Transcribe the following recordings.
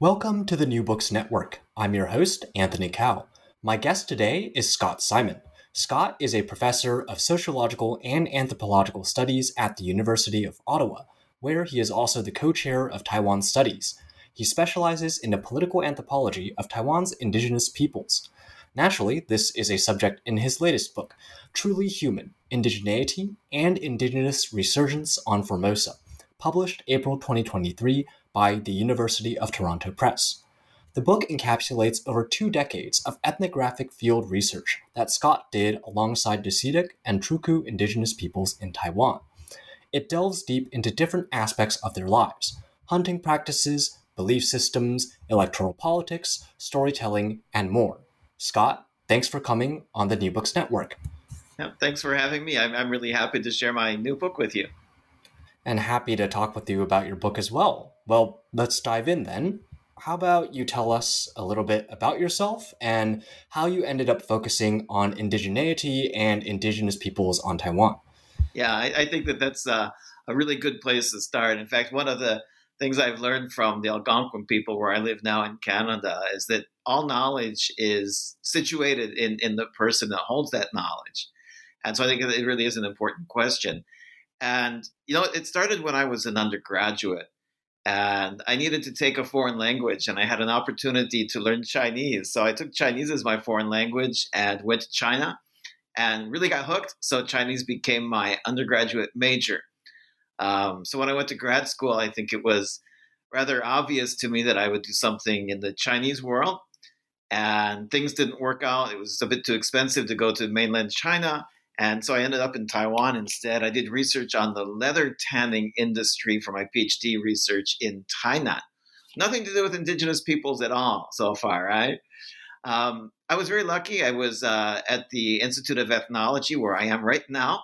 Welcome to the New Books Network. I'm your host, Anthony Kao. My guest today is Scott Simon. Scott is a professor of sociological and anthropological studies at the University of Ottawa, where he is also the co chair of Taiwan Studies. He specializes in the political anthropology of Taiwan's indigenous peoples. Naturally, this is a subject in his latest book, Truly Human Indigeneity and Indigenous Resurgence on Formosa, published April 2023 by the University of Toronto Press. The book encapsulates over two decades of ethnographic field research that Scott did alongside the Sediq and Truku indigenous peoples in Taiwan. It delves deep into different aspects of their lives hunting practices, belief systems, electoral politics, storytelling, and more. Scott, thanks for coming on the New Books Network. Yeah, thanks for having me. I'm, I'm really happy to share my new book with you. And happy to talk with you about your book as well. Well, let's dive in then. How about you tell us a little bit about yourself and how you ended up focusing on indigeneity and indigenous peoples on Taiwan? Yeah, I, I think that that's a, a really good place to start. In fact, one of the things I've learned from the Algonquin people where I live now in Canada is that all knowledge is situated in, in the person that holds that knowledge. And so I think it really is an important question. And, you know, it started when I was an undergraduate and I needed to take a foreign language, and I had an opportunity to learn Chinese. So I took Chinese as my foreign language and went to China and really got hooked. So Chinese became my undergraduate major. Um, so when I went to grad school, I think it was rather obvious to me that I would do something in the Chinese world. And things didn't work out. It was a bit too expensive to go to mainland China. And so I ended up in Taiwan instead. I did research on the leather tanning industry for my PhD research in Tainan. Nothing to do with indigenous peoples at all so far, right? Um, I was very lucky. I was uh, at the Institute of Ethnology, where I am right now,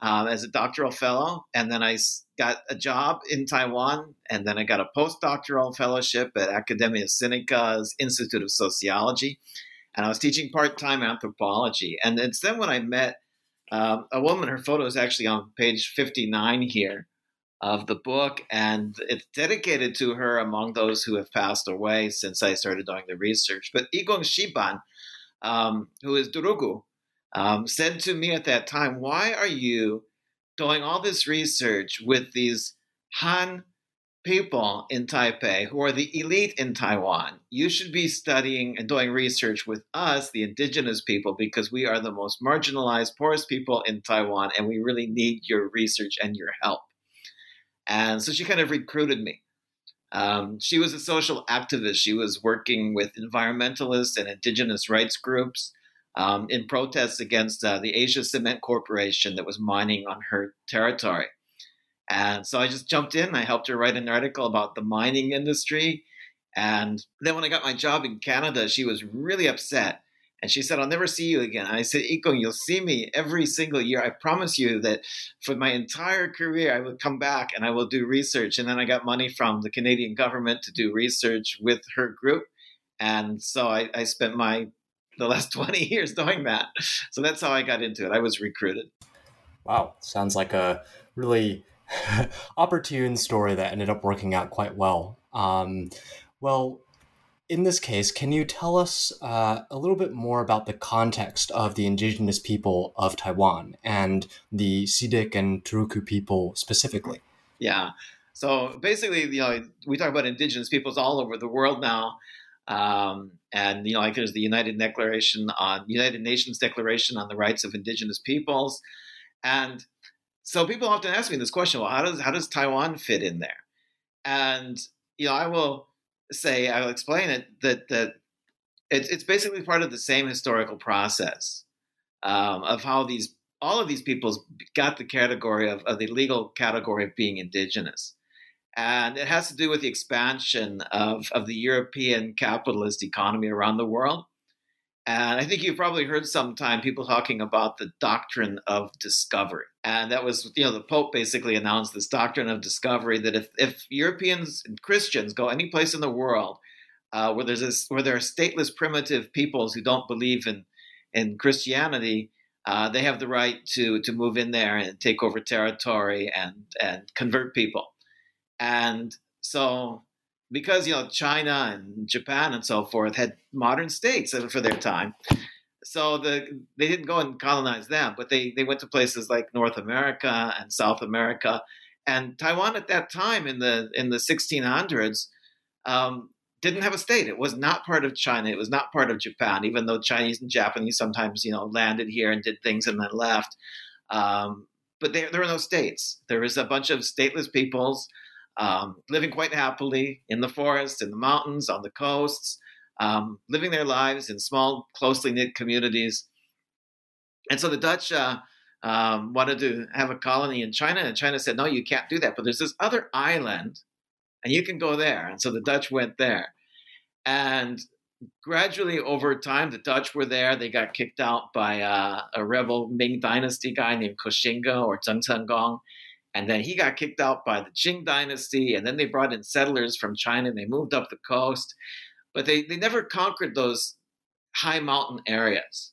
um, as a doctoral fellow. And then I got a job in Taiwan. And then I got a postdoctoral fellowship at Academia Sinica's Institute of Sociology. And I was teaching part time anthropology. And it's then when I met um, a woman, her photo is actually on page 59 here of the book, and it's dedicated to her among those who have passed away since I started doing the research. But Igong Shiban, um, who is Truku, um, said to me at that time, Why are you doing all this research with these Han people in Taipei who are the elite in Taiwan. You should be studying and doing research with us, the indigenous people, because we are the most marginalized, poorest people in Taiwan, and we really need your research and your help. And so she kind of recruited me. Um, she was a social activist. She was working with environmentalists and indigenous rights groups um, in protests against uh, the Asia Cement Corporation that was mining on her territory. And so I just jumped in. I helped her write an article about the mining industry. And then when I got my job in Canada, she was really upset. And she said, I'll never see you again. And I said, Iko, you'll see me every single year. I promise you that for my entire career, I will come back and I will do research. And then I got money from the Canadian government to do research with her group. And so I, I spent my the last 20 years doing that. So that's how I got into it. I was recruited. Wow. Sounds like a really opportune story that ended up working out quite well. Um, well, in this case, can you tell us uh, a little bit more about the context of the indigenous people of Taiwan and the Sediq and Truku people specifically? Yeah. So basically, you know, we talk about indigenous peoples all over the world now. Um, and you know, like there's the United Declaration on United Nations Declaration on the Rights of Indigenous Peoples, and so people often ask me this question: Well, how does how does Taiwan fit in there? And you know, I will say, I will explain it that that it's it's basically part of the same historical process um, of how these all of these peoples got the category of, of the legal category of being indigenous and it has to do with the expansion of, of the European capitalist economy around the world. And I think you've probably heard sometime people talking about the doctrine of discovery. And that was, you know, the Pope basically announced this doctrine of discovery that if, if Europeans and Christians go any place in the world uh, where there's this, where there are stateless primitive peoples who don't believe in, in Christianity, uh, they have the right to, to move in there and take over territory and, and convert people. And so, because you know China and Japan and so forth had modern states for their time, so the they didn't go and colonize them, but they they went to places like North America and South America, and Taiwan at that time in the in the 1600s. Um, didn't have a state. It was not part of China. It was not part of Japan, even though Chinese and Japanese sometimes, you know, landed here and did things and then left. Um, but there, there were no states. There was a bunch of stateless peoples um, living quite happily in the forest, in the mountains, on the coasts, um, living their lives in small, closely knit communities. And so the Dutch uh, um, wanted to have a colony in China, and China said, no, you can't do that. But there's this other island, and you can go there. And so the Dutch went there. And gradually over time, the Dutch were there. They got kicked out by uh, a rebel Ming Dynasty guy named Koxinga or Zheng Chenggong. And then he got kicked out by the Qing dynasty. And then they brought in settlers from China and they moved up the coast. But they, they never conquered those high mountain areas.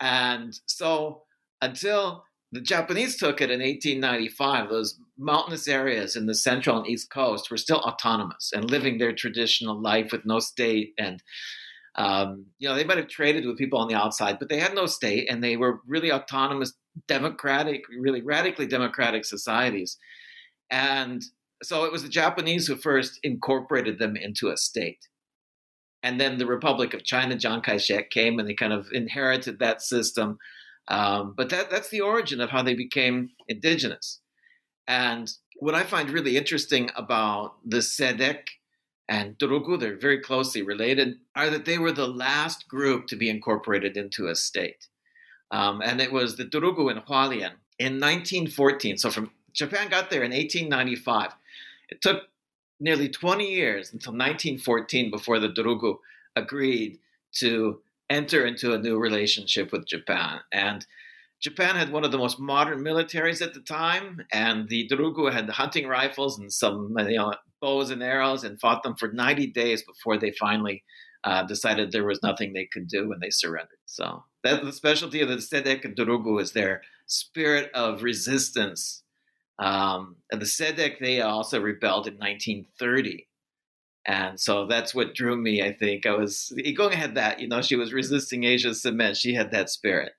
And so until the Japanese took it in 1895, those mountainous areas in the central and east coast were still autonomous and living their traditional life with no state. And, um, you know, they might have traded with people on the outside, but they had no state and they were really autonomous democratic, really radically democratic societies. And so it was the Japanese who first incorporated them into a state. And then the Republic of China, Chiang Kai shek came and they kind of inherited that system. Um, but that, that's the origin of how they became indigenous. And what I find really interesting about the Sediq and Truku, they're very closely related, are that they were the last group to be incorporated into a state. Um, and it was the Truku in Hualien in 1914. So from Japan got there in 1895. It took nearly 20 years until 1914 before the Truku agreed to enter into a new relationship with Japan. And Japan had one of the most modern militaries at the time, and the Truku had hunting rifles and some you know, bows and arrows and fought them for 90 days before they finally uh, decided there was nothing they could do and they surrendered. So that the specialty of the Sediq and Truku is their spirit of resistance. Um, and the Sediq, they also rebelled in 1930. And so that's what drew me, I think. I was, Igonga had that, you know, she was resisting Asia's cement. She had that spirit.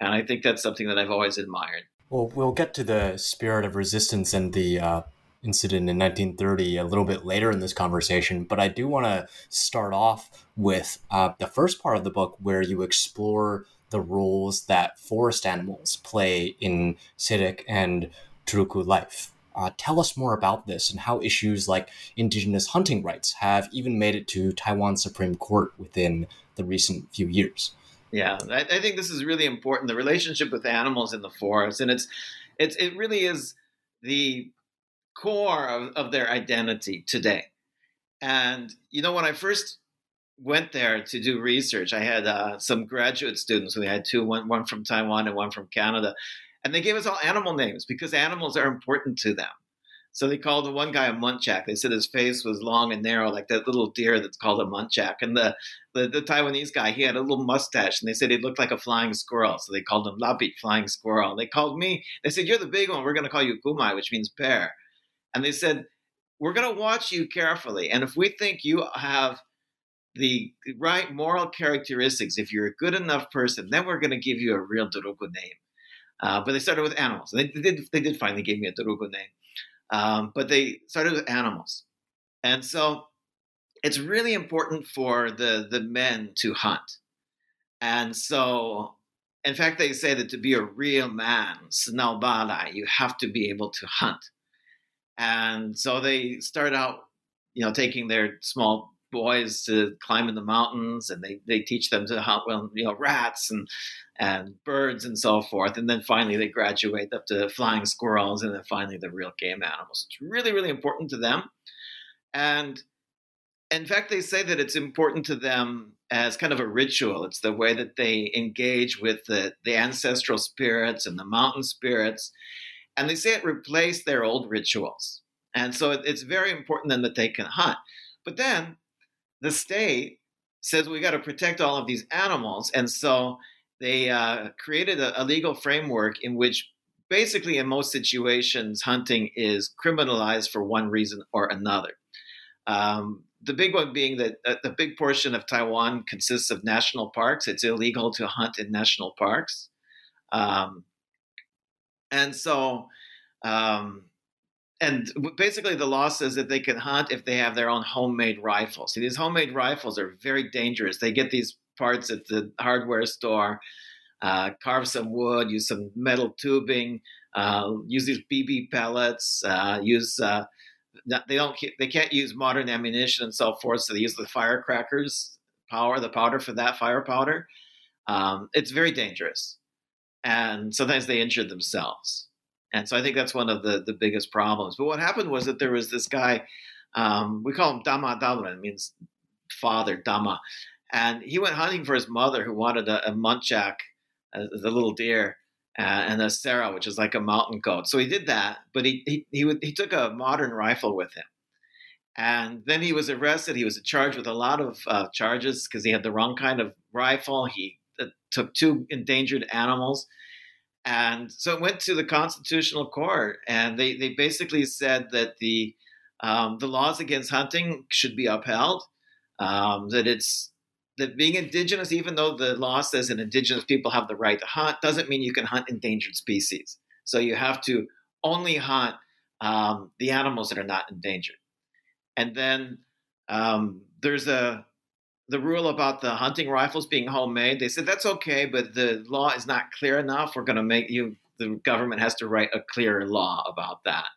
And I think that's something that I've always admired. Well, we'll get to the spirit of resistance and the uh, incident in 1930 a little bit later in this conversation, but I do want to start off with uh, the first part of the book where you explore the roles that forest animals play in Sediq and Truku life. Uh, tell us more about this and how issues like indigenous hunting rights have even made it to Taiwan's Supreme Court within the recent few years. Yeah, I, I think this is really important. The relationship with animals in the forest, and it's, it's it really is the core of, of their identity today. And, you know, when I first went there to do research, I had uh, some graduate students. We had two, one, one from Taiwan and one from Canada. And they gave us all animal names because animals are important to them. So they called the one guy a muntjac. They said his face was long and narrow, like that little deer that's called a muntjac. And the, the, the Taiwanese guy, he had a little mustache, and they said he looked like a flying squirrel. So they called him Lapit, flying squirrel. They called me. They said, "You're the big one. We're going to call you Kumai, which means bear." And they said, We're going to watch you carefully. And if we think you have the right moral characteristics, if you're a good enough person, then we're going to give you a real Truku name. Uh, but they started with animals. They, they, did, they did finally give me a Truku name. Um, but they started with animals. And so it's really important for the, the men to hunt. And so, in fact, they say that to be a real man, Snowbala, you have to be able to hunt. And so they start out, you know, taking their small boys to climb in the mountains and they, they teach them to hunt well you know rats and and birds and so forth. And then finally they graduate up to flying squirrels and then finally the real game animals. It's really really important to them. And in fact they say that it's important to them as kind of a ritual. It's the way that they engage with the, the ancestral spirits and the mountain spirits and they say it replaced their old rituals. And so it's very important then that they can hunt. But then the state says we got to protect all of these animals, and so they uh, created a, a legal framework in which basically in most situations hunting is criminalized for one reason or another. Um, the big one being that a, big portion of taiwan consists of national parks. It's illegal to hunt in national parks. Um, and so um, and basically the law says that they can hunt if they have their own homemade rifles. See, these homemade rifles are very dangerous. They get these parts at the hardware store, uh, carve some wood, use some metal tubing, uh, use these BB pellets, uh, use uh, they don't they can't use modern ammunition and so forth, so they use the firecrackers power, the powder for that fire powder. Um, it's very dangerous, and sometimes they injure themselves. And so I think that's one of the, the biggest problems. But what happened was that there was this guy, um, we call him Tama Talum, means father, Dama. And he went hunting for his mother who wanted a, a muntjac, the little deer, uh, and a serow, which is like a mountain goat. So he did that, but he, he, he, would, he took a modern rifle with him. And then he was arrested. He was charged with a lot of uh, charges because he had the wrong kind of rifle. He uh, took two endangered animals and so it went to the Constitutional Court, and they, they basically said that the um, the laws against hunting should be upheld. Um, that it's that being indigenous, even though the law says that indigenous people have the right to hunt, doesn't mean you can hunt endangered species. So you have to only hunt um, the animals that are not endangered. And then um, there's a the rule about the hunting rifles being homemade, they said that's okay, but the law is not clear enough. We're going to make you, the government has to write a clear law about that.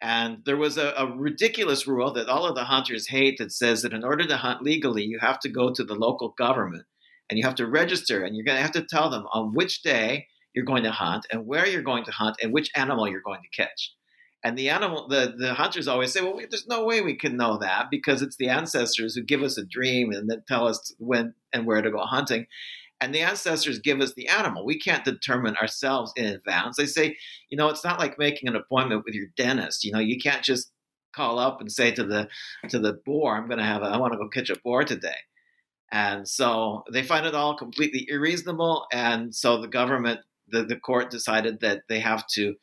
And there was a, a, ridiculous rule that all of the hunters hate that says that in order to hunt legally, you have to go to the local government and you have to register and you're going to have to tell them on which day you're going to hunt and where you're going to hunt and which animal you're going to catch. And the animal, the, the hunters always say, well, there's no way we can know that because it's the ancestors who give us a dream and then tell us when and where to go hunting. And the ancestors give us the animal. We can't determine ourselves in advance. They say, you know, it's not like making an appointment with your dentist. You know, you can't just call up and say to the to the boar, I'm going to have a, I want to go catch a boar today. And so they find it all completely unreasonable. And so the government, the, the court decided that they have to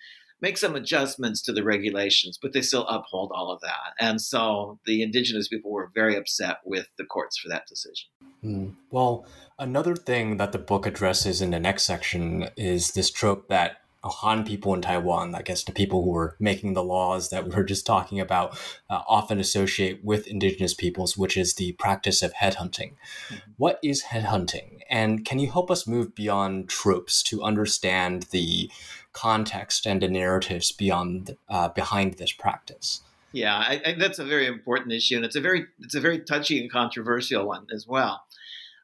make some adjustments to the regulations, but they still uphold all of that. And so the indigenous people were very upset with the courts for that decision. Mm. Well, another thing that the book addresses in the next section is this trope that Han people in Taiwan, I guess the people who were making the laws that we were just talking about, uh, often associate with indigenous peoples, which is the practice of headhunting. Mm-hmm. What is headhunting? And can you help us move beyond tropes to understand the context and the narratives beyond uh, behind this practice. Yeah, I, I, that's a very important issue, and it's a very it's a very touchy and controversial one as well.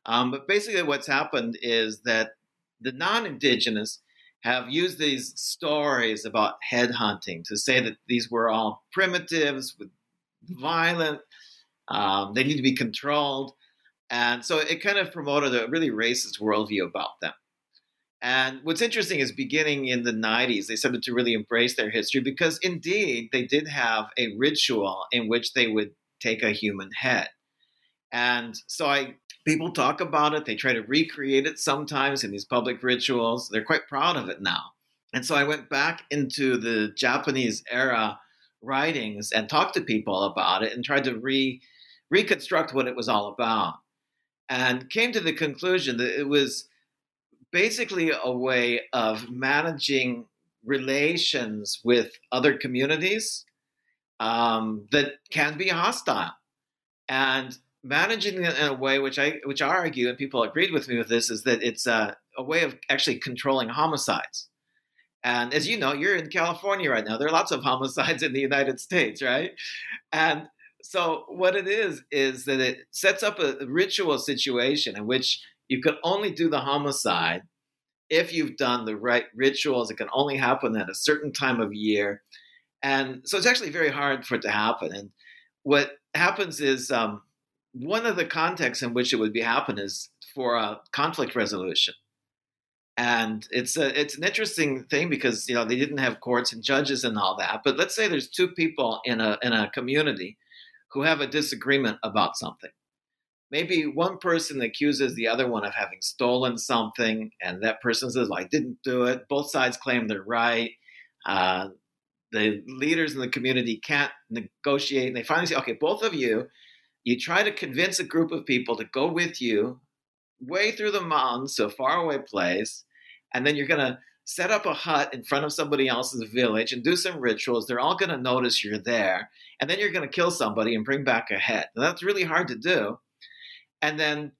Um, but basically, what's happened is that the non-indigenous have used these stories about headhunting to say that these were all primitives, with violent. Um, they need to be controlled, and so it kind of promoted a really racist worldview about them. And what's interesting is beginning in the 90s, they started to really embrace their history because indeed they did have a ritual in which they would take a human head. And so I people talk about it, they try to recreate it sometimes in these public rituals. They're quite proud of it now. And so I went back into the Japanese era writings and talked to people about it and tried to re reconstruct what it was all about. And came to the conclusion that it was basically a way of managing relations with other communities um, that can be hostile. And managing it in a way which I which I argue, and people agreed with me with this, is that it's a, a way of actually controlling homicides. And as you know, you're in California right now. There are lots of homicides in the United States, right? And so what it is is that it sets up a ritual situation in which you can only do the homicide if you've done the right rituals. It can only happen at a certain time of year, and so it's actually very hard for it to happen. And what happens is um, one of the contexts in which it would be happen is for a conflict resolution. And it's a it's an interesting thing because you know they didn't have courts and judges and all that. But let's say there's two people in a in a community who have a disagreement about something. Maybe one person accuses the other one of having stolen something, and that person says, well, "I didn't do it." Both sides claim they're right. Uh, the leaders in the community can't negotiate, and they finally say, "Okay, both of you, you try to convince a group of people to go with you way through the mountains to a faraway place, and then you're going to set up a hut in front of somebody else's village and do some rituals. They're all going to notice you're there, and then you're going to kill somebody and bring back a head. Now, that's really hard to do. And then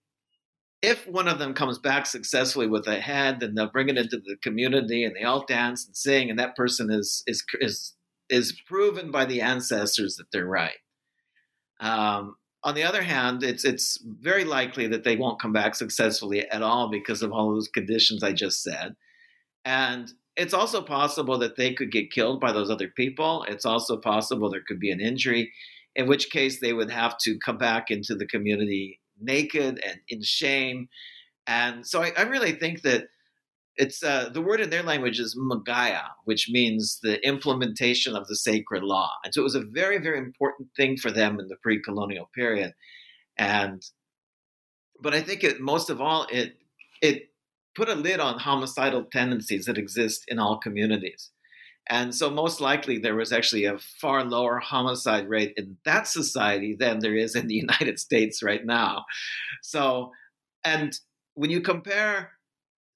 if one of them comes back successfully with a head, then they'll bring it into the community and they all dance and sing, and that person is is is is proven by the ancestors that they're right. Um, on the other hand, it's it's very likely that they won't come back successfully at all because of all those conditions I just said. And it's also possible that they could get killed by those other people. It's also possible there could be an injury, in which case they would have to come back into the community naked and in shame. And so I, I really think that it's uh, the word in their language is Magaya, which means the implementation of the sacred law. And so it was a very, very important thing for them in the pre-colonial period. And but I think it most of all it it put a lid on homicidal tendencies that exist in all communities. And so, most likely, there was actually a far lower homicide rate in that society than there is in the United States right now. So, and when you compare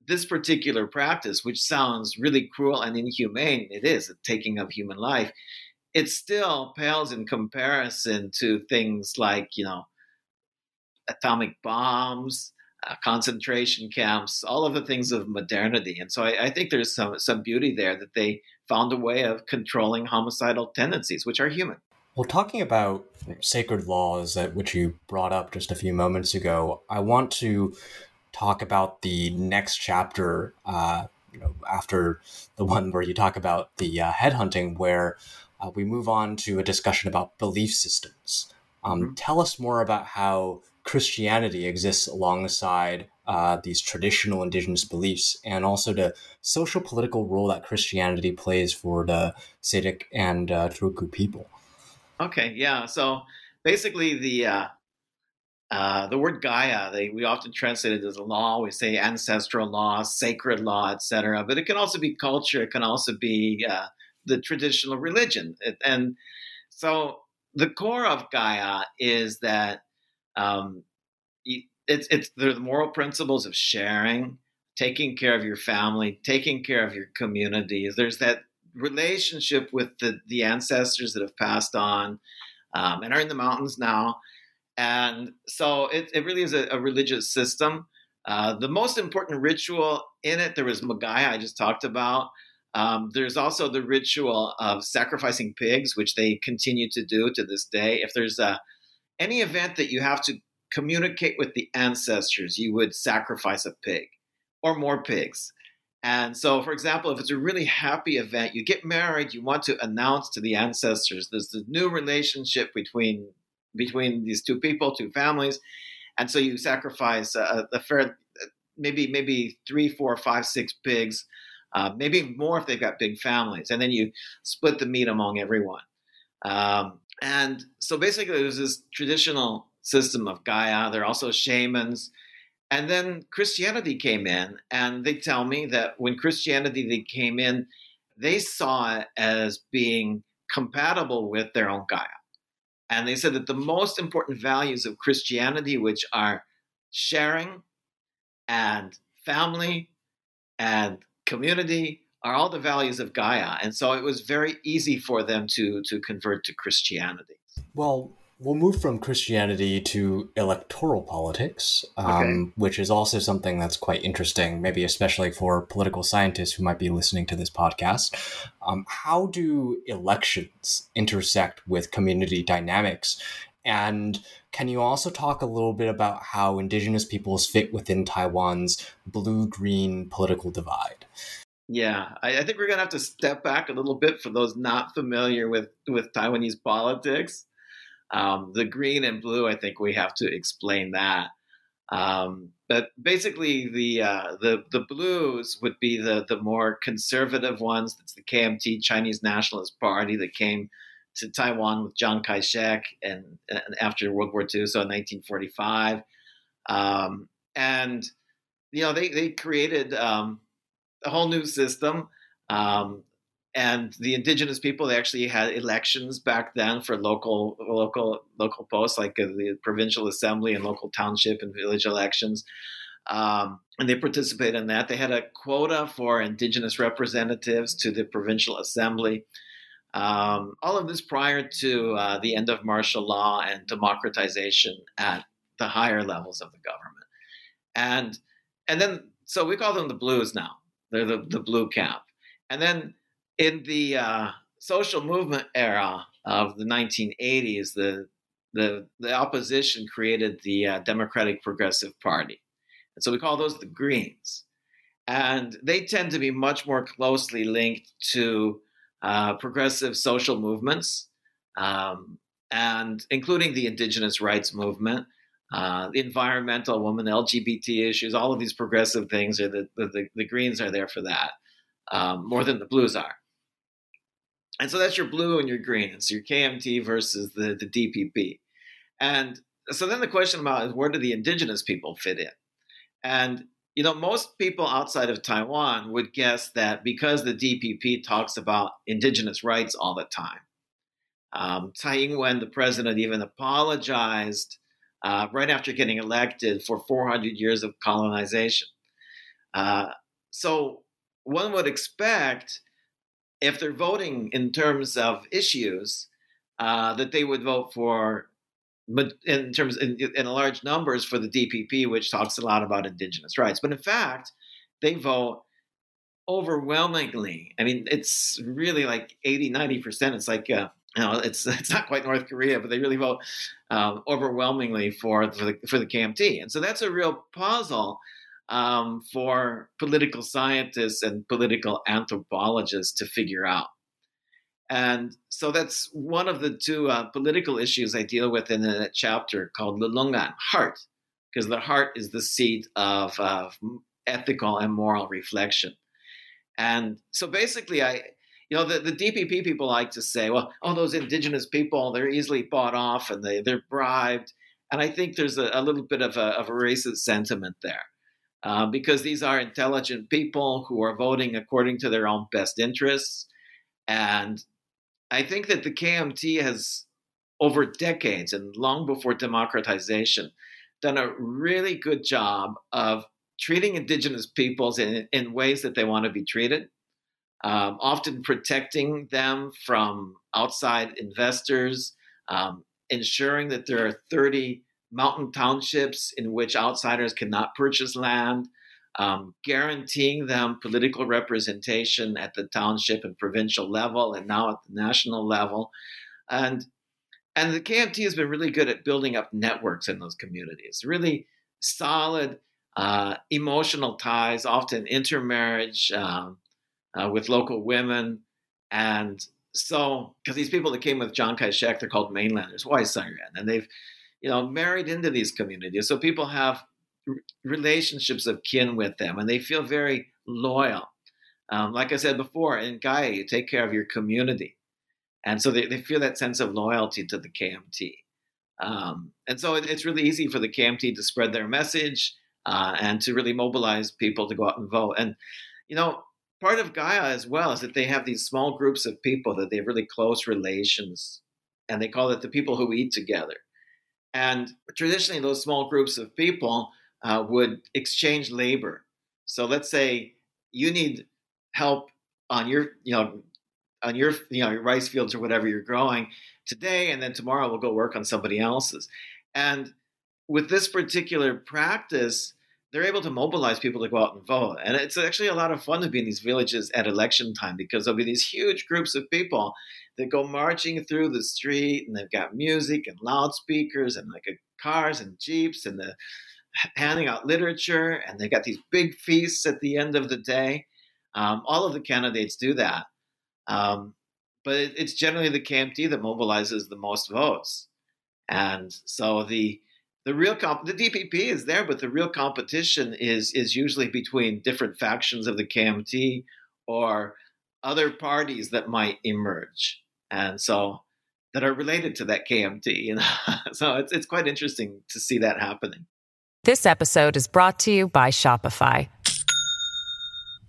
this particular practice, which sounds really cruel and inhumane, it is a taking of human life, it still pales in comparison to things like, you know, atomic bombs, uh, concentration camps, all of the things of modernity. And so I, I, think there's some, some beauty there that they found a way of controlling homicidal tendencies, which are human. Well, talking about sacred laws, that which you brought up just a few moments ago, I want to talk about the next chapter. Uh, you know, after the one where you talk about the uh, headhunting, where uh, we move on to a discussion about belief systems. Um, mm-hmm. Tell us more about how Christianity exists alongside uh, these traditional indigenous beliefs and also the social political role that Christianity plays for the Sediq and uh, Truku people. Okay, yeah. So basically, the uh, uh, the word Gaya, they, we often translate it as a law. We say ancestral law, sacred law, etc. But it can also be culture. It can also be uh, the traditional religion. It, and so the core of Gaya is that um, it's it's the moral principles of sharing, taking care of your family, taking care of your community. There's that relationship with the the ancestors that have passed on um, and are in the mountains now. And so it, it really is a, a religious system. Uh, the most important ritual in it, there was Magaya, I just talked about. Um, there's also the ritual of sacrificing pigs, which they continue to do to this day. If there's a any event that you have to communicate with the ancestors, you would sacrifice a pig or more pigs. And so, for example, if it's a really happy event, you get married, you want to announce to the ancestors there's this new relationship between between these two people, two families, and so you sacrifice a, a fair, maybe maybe three, four, five, six pigs, uh, maybe more if they've got big families, and then you split the meat among everyone. Um, and so basically, there's this traditional system of Gaya. There are also shamans. And then Christianity came in, and they tell me that when Christianity they came in, they saw it as being compatible with their own Gaya. And they said that the most important values of Christianity, which are sharing and family and community, are all the values of Gaya. And so it was very easy for them to, to convert to Christianity. Well, we'll move from Christianity to electoral politics, um, okay. which is also something that's quite interesting, maybe especially for political scientists who might be listening to this podcast. Um, how do elections intersect with community dynamics? And can you also talk a little bit about how indigenous peoples fit within Taiwan's blue green political divide? Yeah, I, I think we're going to have to step back a little bit for those not familiar with, with Taiwanese politics. Um, the green and blue, I think we have to explain that. Um, but basically, the uh, the the blues would be the the more conservative ones. That's the KMT, Chinese Nationalist Party, that came to Taiwan with Chiang Kai-shek and, and after World War II, so in 1945. Um, and you know they they created um, a whole new system. Um, and the indigenous people they actually had elections back then for local local local posts like uh, the provincial assembly and local township and village elections. Um, and they participated in that. They had a quota for indigenous representatives to the provincial assembly. Um, all of this prior to uh, the end of martial law and democratization at the higher levels of the government. And and then so we call them the blues now. They're the, the blue camp. And then in the uh, social movement era of the 1980s, the the, the opposition created the uh, Democratic Progressive Party. And so we call those the Greens. And they tend to be much more closely linked to uh, progressive social movements, um, and including the indigenous rights movement, uh, the environmental woman, LGBT issues, all of these progressive things are the, the, the Greens are there for that um, more than the Blues are. And so that's your blue and your green. It's your KMT versus the, the DPP. And so then the question about is where do the indigenous people fit in? And you know, most people outside of Taiwan would guess that because the DPP talks about indigenous rights all the time, um, Tsai Ing-wen, the president, even apologized uh, right after getting elected for 400 years of colonization. Uh, so one would expect if they're voting in terms of issues, uh, that they would vote for, in terms in, in large numbers for the DPP, which talks a lot about indigenous rights. But in fact, they vote overwhelmingly. I mean, it's really like 80, 90 percent. It's like uh, you know, it's it's not quite North Korea, but they really vote um, overwhelmingly for for the, for the KMT, and so that's a real puzzle um, for political scientists and political anthropologists to figure out. And so that's one of the two uh, political issues I deal with in that chapter called Lelungan, heart, because the heart is the seat of, of ethical and moral reflection. And so basically, I, you know, the, the DPP people like to say, well, all oh, those indigenous people, they're easily bought off and they, they're bribed. And I think there's a, a little bit of a, of a racist sentiment there. Uh, because these are intelligent people who are voting according to their own best interests. And I think that the KMT has, over decades and long before democratization, done a really good job of treating indigenous peoples in, in ways that they want to be treated, um, often protecting them from outside investors, um, ensuring that there are 30 mountain townships in which outsiders cannot purchase land, um, guaranteeing them political representation at the township and provincial level, and now at the national level, and and the KMT has been really good at building up networks in those communities, really solid uh, emotional ties, often intermarriage um, uh, with local women, and so because these people that came with Chiang Kai-shek, they're called mainlanders, Saiyan, and they've you know, married into these communities. So people have relationships of kin with them and they feel very loyal. Um, like I said before, in Gaya, you take care of your community. And so they, they feel that sense of loyalty to the KMT. Um, and so it, it's really easy for the KMT to spread their message uh, and to really mobilize people to go out and vote. And, you know, part of Gaya as well is that they have these small groups of people that they have really close relations, and they call it the people who eat together. And traditionally, those small groups of people uh, would exchange labor. So let's say you need help on your you know on your you know your rice fields or whatever you're growing today, and then tomorrow we'll go work on somebody else's. And with this particular practice, they're able to mobilize people to go out and vote. And it's actually a lot of fun to be in these villages at election time because there'll be these huge groups of people that go marching through the street and they've got music and loudspeakers and like cars and jeeps and the handing out literature and they've got these big feasts at the end of the day. Um, all of the candidates do that. Um, but it, it's generally the KMT that mobilizes the most votes. And so the the real comp the DPP is there, but the real competition is is usually between different factions of the KMT or other parties that might emerge, and so that are related to that KMT. You know, so it's it's quite interesting to see that happening. This episode is brought to you by Shopify.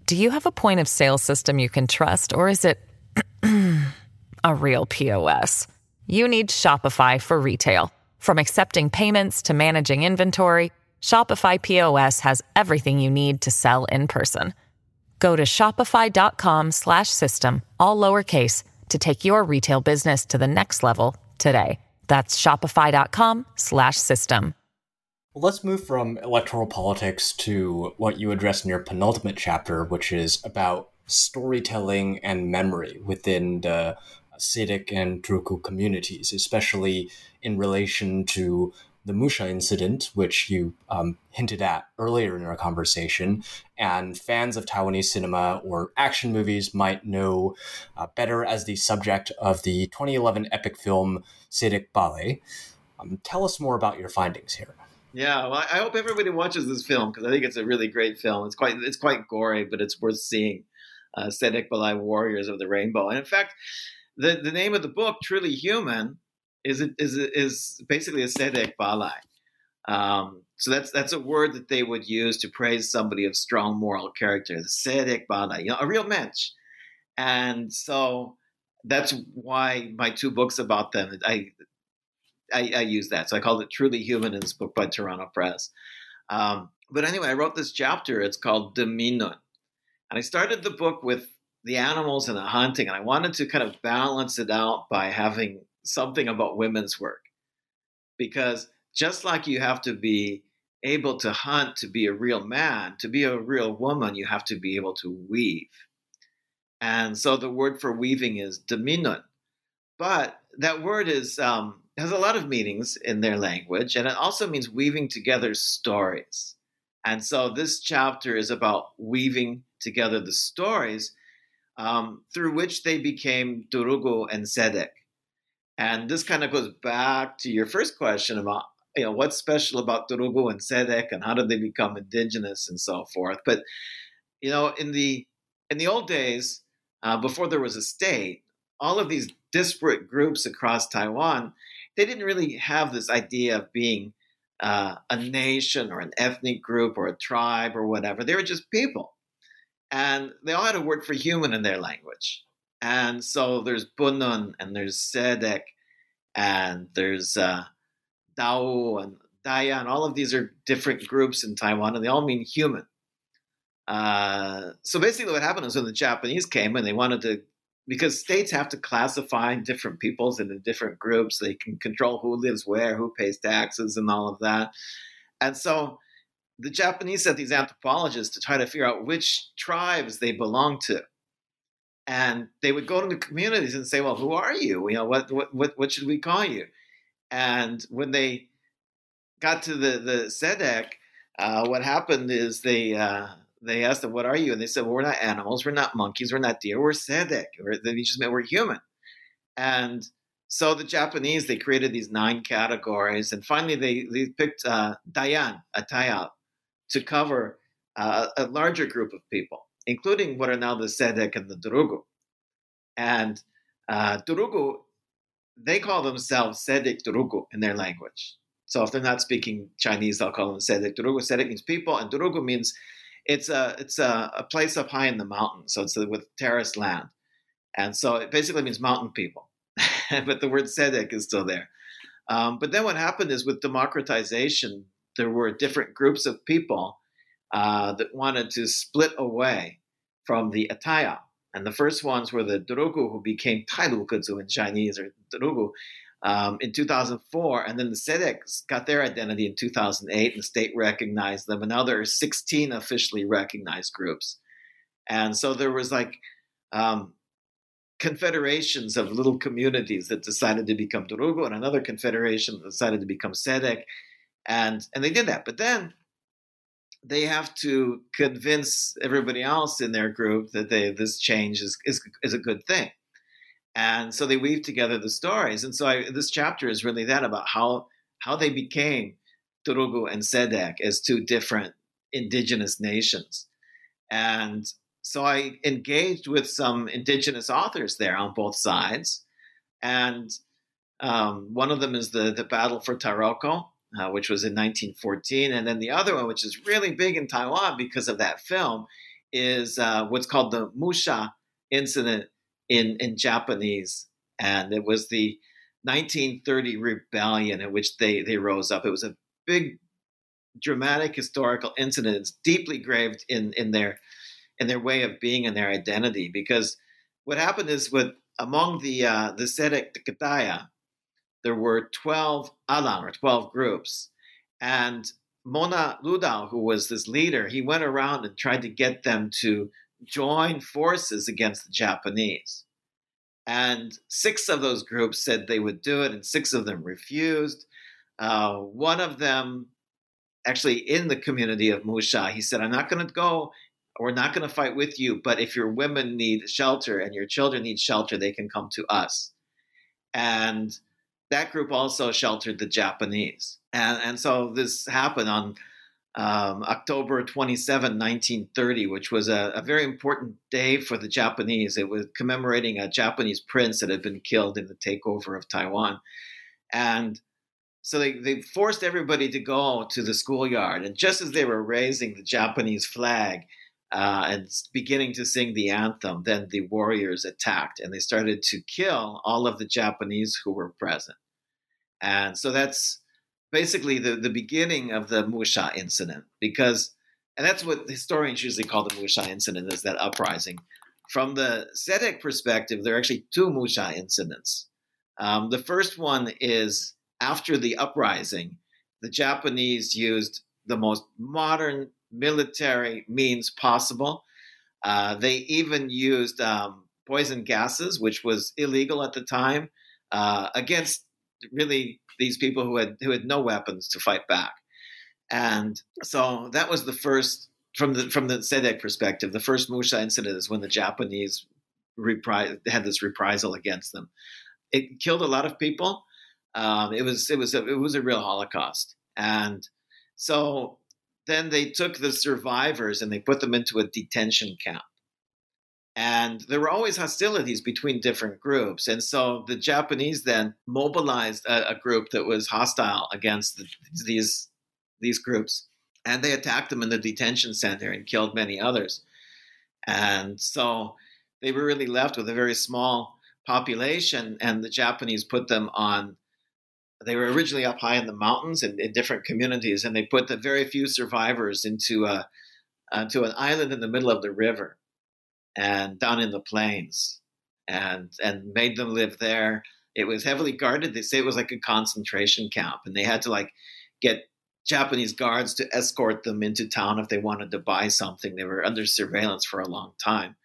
Do you have a point of sale system you can trust, or is it a real POS? You need Shopify for retail. From accepting payments to managing inventory, Shopify POS has everything you need to sell in person. Go to shopify.com/system all lowercase to take your retail business to the next level today. That's shopify.com slash system. Well, let's move from electoral politics to what you address in your penultimate chapter, which is about storytelling and memory within the Sediq and Truku communities, especially in relation to the Musha incident, which you um, hinted at earlier in our conversation, and fans of Taiwanese cinema or action movies might know uh, better as the subject of the 2011 epic film Seediq Bale. Um, tell us more about your findings here. Yeah, well, I hope everybody watches this film because I think it's a really great film. It's quite it's quite gory, but it's worth seeing. Uh, Seediq Bale Warriors of the Rainbow, and in fact, the, the name of the book, Truly Human, is is is basically a seediq bale. Um, so that's that's a word that they would use to praise somebody of strong moral character, seediq bale, you know, a real mensch. And so that's why my two books about them, I, I, I use that. So I called it Truly Human in this book by Toronto Press. Um, but anyway, I wrote this chapter. It's called Tminun. And I started the book with the animals and the hunting. And I wanted to kind of balance it out by having something about women's work. Because just like you have to be able to hunt to be a real man, to be a real woman, you have to be able to weave. And so the word for weaving is tminun. But that word is um, has a lot of meanings in their language, and it also means weaving together stories. And so this chapter is about weaving together the stories um, through which they became Truku and Sediq. And this kind of goes back to your first question about you know what's special about Truku and Sediq and how did they become indigenous and so forth. But you know, in the in the old days, uh, before there was a state, all of these disparate groups across Taiwan, they didn't really have this idea of being uh, a nation or an ethnic group or a tribe or whatever. They were just people and they all had a word for human in their language. And so there's Bunun and there's Sediq and there's uh, Dao and Daya, and all of these are different groups in Taiwan, and they all mean human. Uh, so basically, what happened is when the Japanese came and they wanted to, because states have to classify different peoples into different groups, they can control who lives where, who pays taxes, and all of that. And so the Japanese sent these anthropologists to try to figure out which tribes they belong to. And they would go to the communities and say, "Well, who are you? You know, what what what, should we call you?" And when they got to the the Sediq, uh, what happened is they uh, they asked them, "What are you?" And they said, "Well, we're not animals. We're not monkeys. We're not deer. We're Sediq." Or they just meant we're human. And so the Japanese they created these nine categories, and finally they they picked uh, Dayan, a Tayal, to cover uh, a larger group of people, including what are now the Sediq and the Truku. And uh, Truku, they call themselves Sediq Truku in their language. So if they're not speaking Chinese, they'll call them Sediq Truku. Sediq means people, and Truku means it's a it's a, a place up high in the mountains. So it's a, with terraced land, and so it basically means mountain people. but the word Sediq is still there. Um, but then what happened is with democratization, there were different groups of people uh, that wanted to split away from the Ataya. And the first ones were the Truku, who became Tailugezu in Chinese, or Truku, um, in 2004. And then the Sediqs got their identity in 2008, and the state recognized them. And now there are 16 officially recognized groups. And so there was like um, confederations of little communities that decided to become Truku, and another confederation decided to become Sediq. And, and they did that. But then they have to convince everybody else in their group that they, this change is, is, is a good thing. And so they weave together the stories. And so I, this chapter is really that about how, how they became Truku and Sediq as two different indigenous nations. And so I engaged with some indigenous authors there on both sides. And um, one of them is the, the Battle for Taroko, uh, which was in 1914. And then the other one, which is really big in Taiwan because of that film, is uh, what's called the Musha incident in, in Japanese. And it was the 1930 rebellion in which they, they rose up. It was a big, dramatic historical incident. It's deeply graved in, in their in their way of being and their identity. Because what happened is with among the uh, the Sediq Tgdaya, there were 12 alang or 12 groups. And Mona Rudao, who was this leader, he went around and tried to get them to join forces against the Japanese. And six of those groups said they would do it, and six of them refused. Uh, one of them, actually in the community of Musha, he said, I'm not going to go. We're not going to fight with you, but if your women need shelter and your children need shelter, they can come to us. And that group also sheltered the Japanese. And, and so this happened on um, October 27, 1930, which was a, a, very important day for the Japanese. It was commemorating a Japanese prince that had been killed in the takeover of Taiwan. And so they, they forced everybody to go to the schoolyard. And just as they were raising the Japanese flag uh, and beginning to sing the anthem, then the warriors attacked and they started to kill all of the Japanese who were present. And so that's basically the, the beginning of the Musha incident because, and that's what historians usually call the Musha incident is that uprising. From the Sediq perspective, there are actually two Musha incidents. Um, the first one is after the uprising, the Japanese used the most modern military means possible. Uh, they even used um, poison gases, which was illegal at the time, uh, against really these people who had who had no weapons to fight back. And so that was the first from the from the Sediq perspective. The first Musha incident is when the Japanese repri- had this reprisal against them. It killed a lot of people. Um, it was it was a, it was a real Holocaust, and so then they took the survivors and they put them into a detention camp. And there were always hostilities between different groups. And so the Japanese then mobilized a, a group that was hostile against the, these, these groups. And they attacked them in the detention center and killed many others. And so they were really left with a very small population. And the Japanese put them on they were originally up high in the mountains in, in, different communities, and they put the very few survivors into a uh, into an island in the middle of the river, and down in the plains and and made them live there. It was heavily guarded. They say it was like a concentration camp, and they had to like get Japanese guards to escort them into town if they wanted to buy something. They were under surveillance for a long time.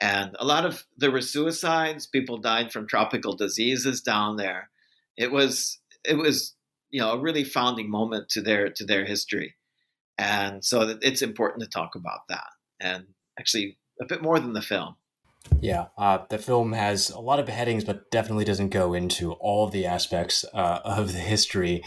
And a lot of there were suicides. People died from tropical diseases down there. It was it was you know a really founding moment to their to their history, and so it's important to talk about that. And actually, a bit more than the film. Yeah, uh, the film has a lot of beheadings, but definitely doesn't go into all the aspects uh, of the history.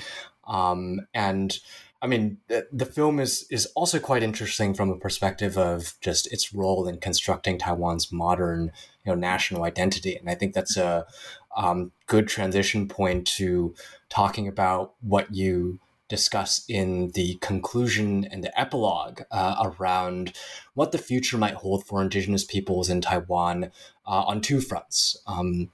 Um, and I mean, the, the, film is is also quite interesting from a perspective of just its role in constructing Taiwan's modern, you know, national identity. And I think that's a um, good transition point to talking about what you discuss in the conclusion and the epilogue uh, around what the future might hold for Indigenous peoples in Taiwan uh, on two fronts. Um,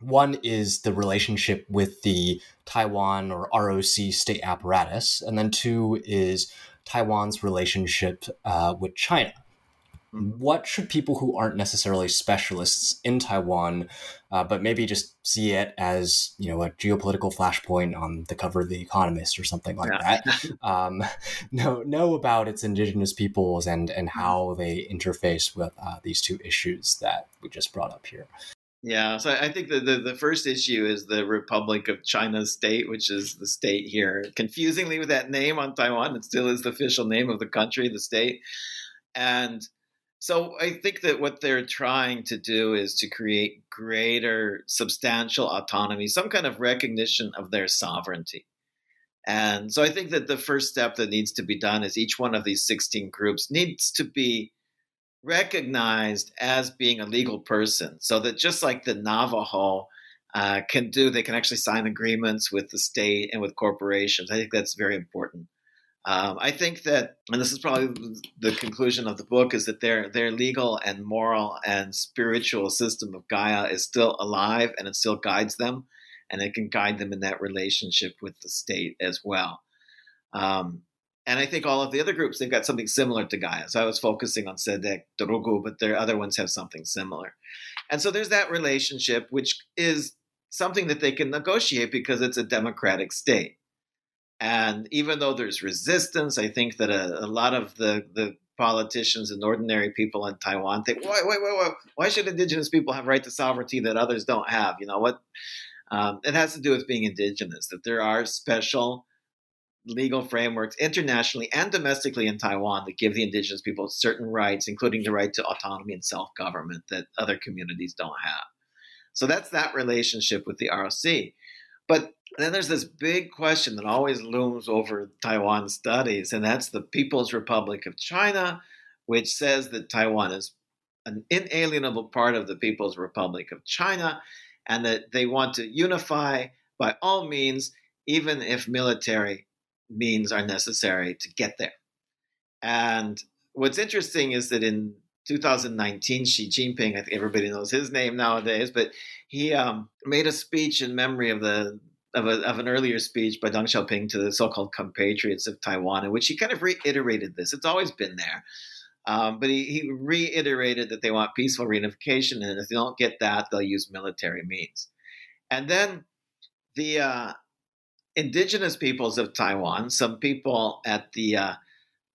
one is the relationship with the Taiwan or ROC state apparatus, and then two is Taiwan's relationship uh, with China. Mm-hmm. What should people who aren't necessarily specialists in Taiwan, uh, but maybe just see it as you know a geopolitical flashpoint on the cover of The Economist or something like yeah. that, um, know know about its indigenous peoples and and how they interface with uh, these two issues that we just brought up here? Yeah, so I think the, the, the first issue is the Republic of China state, which is the state here. Confusingly, with that name on Taiwan, it still is the official name of the country, the state. And so I think that what they're trying to do is to create greater substantial autonomy, some kind of recognition of their sovereignty. And so I think that the first step that needs to be done is each one of these 16 groups needs to be recognized as being a legal person so that just like the Navajo uh, can do, they can actually sign agreements with the state and with corporations. I think that's very important. Um, I think that, and this is probably the conclusion of the book, is that their their legal and moral and spiritual system of Gaya is still alive and it still guides them, and it can guide them in that relationship with the state as well. Um, and I think all of the other groups, they've got something similar to Gaya. So I was focusing on Sediq, Truku, but their other ones have something similar. And so there's that relationship, which is something that they can negotiate because it's a democratic state. And even though there's resistance, I think that a, a lot of the, the politicians and ordinary people in Taiwan think, wait, wait, wait, wait, why should indigenous people have right to sovereignty that others don't have? You know what? Um, it has to do with being indigenous, that there are special legal frameworks internationally and domestically in Taiwan that give the indigenous people certain rights, including the right to autonomy and self government that other communities don't have. So that's that relationship with the ROC. But then there's this big question that always looms over Taiwan studies, and that's the People's Republic of China, which says that Taiwan is an inalienable part of the People's Republic of China and that they want to unify by all means, even if military means are necessary to get there. And what's interesting is that in 2019, Xi Jinping, I think everybody knows his name nowadays, but he um, made a speech in memory of the of, a, of, an earlier speech by Deng Xiaoping to the so-called compatriots of Taiwan, in which he kind of reiterated this. It's always been there, um, but he, he, reiterated that they want peaceful reunification, and if they don't get that, they'll use military means. And then the uh, indigenous peoples of Taiwan, some people at the uh,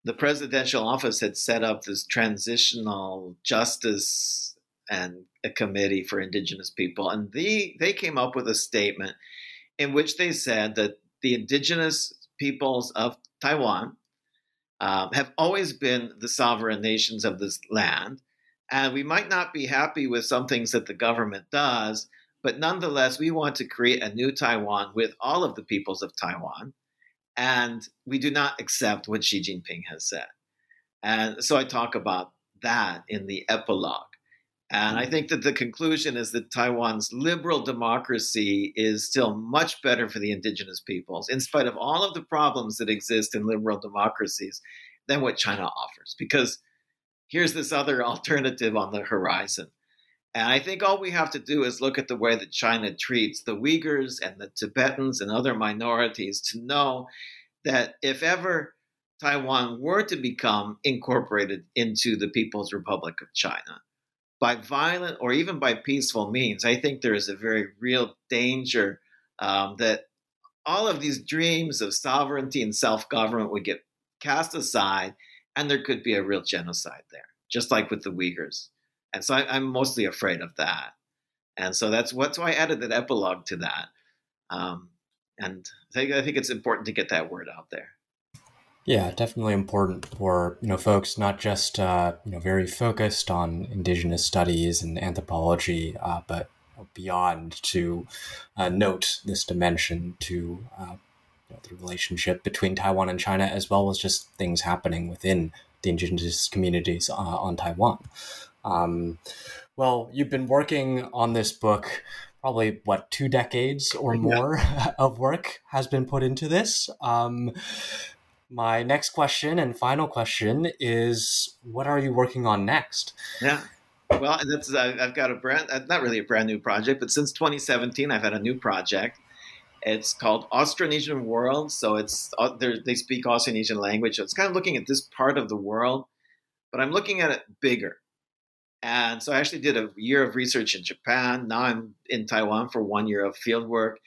the presidential office had set up this transitional justice and a committee for indigenous people, and they they came up with a statement in which they said that the indigenous peoples of Taiwan um, have always been the sovereign nations of this land, and we might not be happy with some things that the government does, but nonetheless, we want to create a new Taiwan with all of the peoples of Taiwan. And we do not accept what Xi Jinping has said. And so I talk about that in the epilogue. And I mm-hmm. think that the conclusion is that Taiwan's liberal democracy is still much better for the indigenous peoples, in spite of all of the problems that exist in liberal democracies, than what China offers. Because here's this other alternative on the horizon and I think all we have to do is look at the way that China treats the Uyghurs and the Tibetans and other minorities to know that if ever Taiwan were to become incorporated into the People's Republic of China, by violent or even by peaceful means, I think there is a very real danger um, that all of these dreams of sovereignty and self government would get cast aside, and there could be a real genocide there, just like with the Uyghurs. And so I, am mostly afraid of that. And so that's what's why I added that epilogue to that. Um, and I think, I think it's important to get that word out there. Yeah, definitely important for you know folks not just uh, you know very focused on indigenous studies and anthropology, uh, but beyond to uh, note this dimension to uh, you know, the relationship between Taiwan and China, as well as just things happening within the indigenous communities uh, on Taiwan. Um, well, you've been working on this book probably what two decades or more yeah. of work has been put into this. Um, my next question and final question is what are you working on next? Yeah. Well, that's I've got a brand uh, not really a brand new project, but since 2017 I've had a new project. It's called Austronesian World. So it's uh, they speak Austronesian language. So it's kind of looking at this part of the world but I'm looking at it bigger. And so I actually did a year of research in Japan. Now I'm in Taiwan for one year of field work.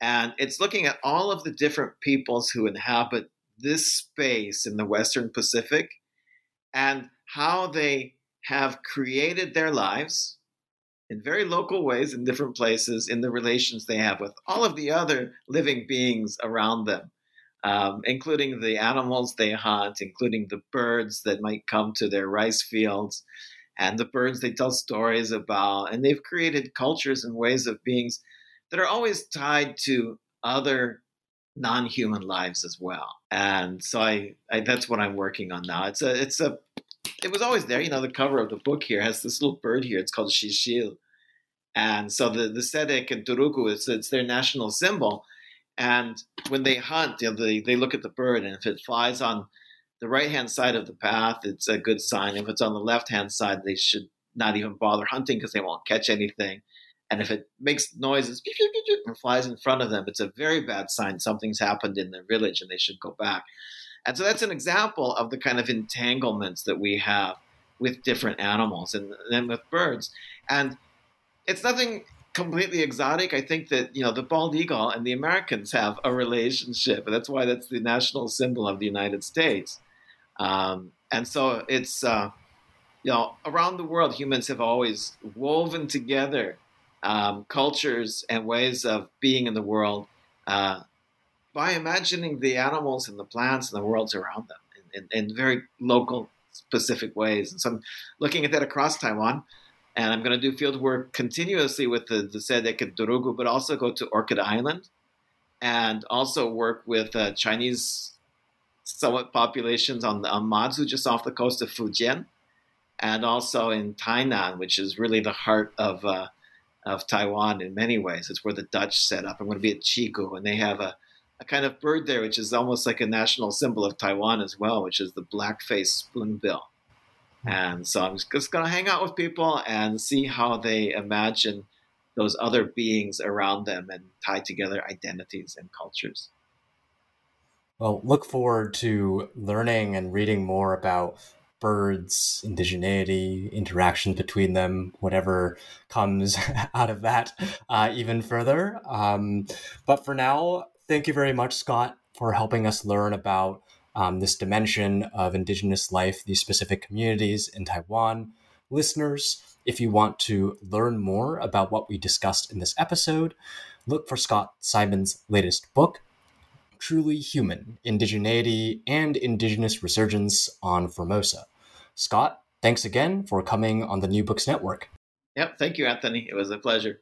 And it's looking at all of the different peoples who inhabit this space in the Western Pacific and how they have created their lives in very local ways in different places in the relations they have with all of the other living beings around them, um, including the animals they hunt, including the birds that might come to their rice fields, and the birds they tell stories about. And they've created cultures and ways of beings that are always tied to other non-human lives as well. And so I, I that's what I'm working on now. It's a it's a it was always there. You know, the cover of the book here has this little bird here. It's called Shishil. And so the, the Sediq and Truku, it's, it's their national symbol. And when they hunt, you know, they, they look at the bird, and if it flies on the right hand side of the path, it's a good sign. If it's on the left hand side, they should not even bother hunting because they won't catch anything. And if it makes noises and flies in front of them, it's a very bad sign something's happened in their village and they should go back. And so that's an example of the kind of entanglements that we have with different animals and then with birds. And it's nothing completely exotic. I think that you know the bald eagle and the Americans have a relationship, and that's why that's the national symbol of the United States. Um, and so it's uh, you know around the world, humans have always woven together um, cultures and ways of being in the world uh, by imagining the animals and the plants and the worlds around them in, in, in very local, specific ways. And so I'm looking at that across Taiwan. And I'm going to do field work continuously with the, the Sediq and but also go to Orchid Island and also work with uh, Chinese somewhat populations on, the, Matsu, just off the coast of Fujian, and also in Tainan, which is really the heart of uh, of Taiwan in many ways. It's where the Dutch set up. I'm going to be at Chigu, and they have a, a kind of bird there, which is almost like a national symbol of Taiwan as well, which is the black-faced spoonbill. And so I'm just going to hang out with people and see how they imagine those other beings around them and tie together identities and cultures. Well, look forward to learning and reading more about birds, indigeneity, interactions between them, whatever comes out of that, uh, even further. Um, but for now, thank you very much, Scott, for helping us learn about um, this dimension of Indigenous life, these specific communities in Taiwan. Listeners, if you want to learn more about what we discussed in this episode, look for Scott Simon's latest book, Truly Human Indigeneity and Indigenous Resurgence on Formosa. Scott, thanks again for coming on the New Books Network. Yep, thank you, Anthony. It was a pleasure.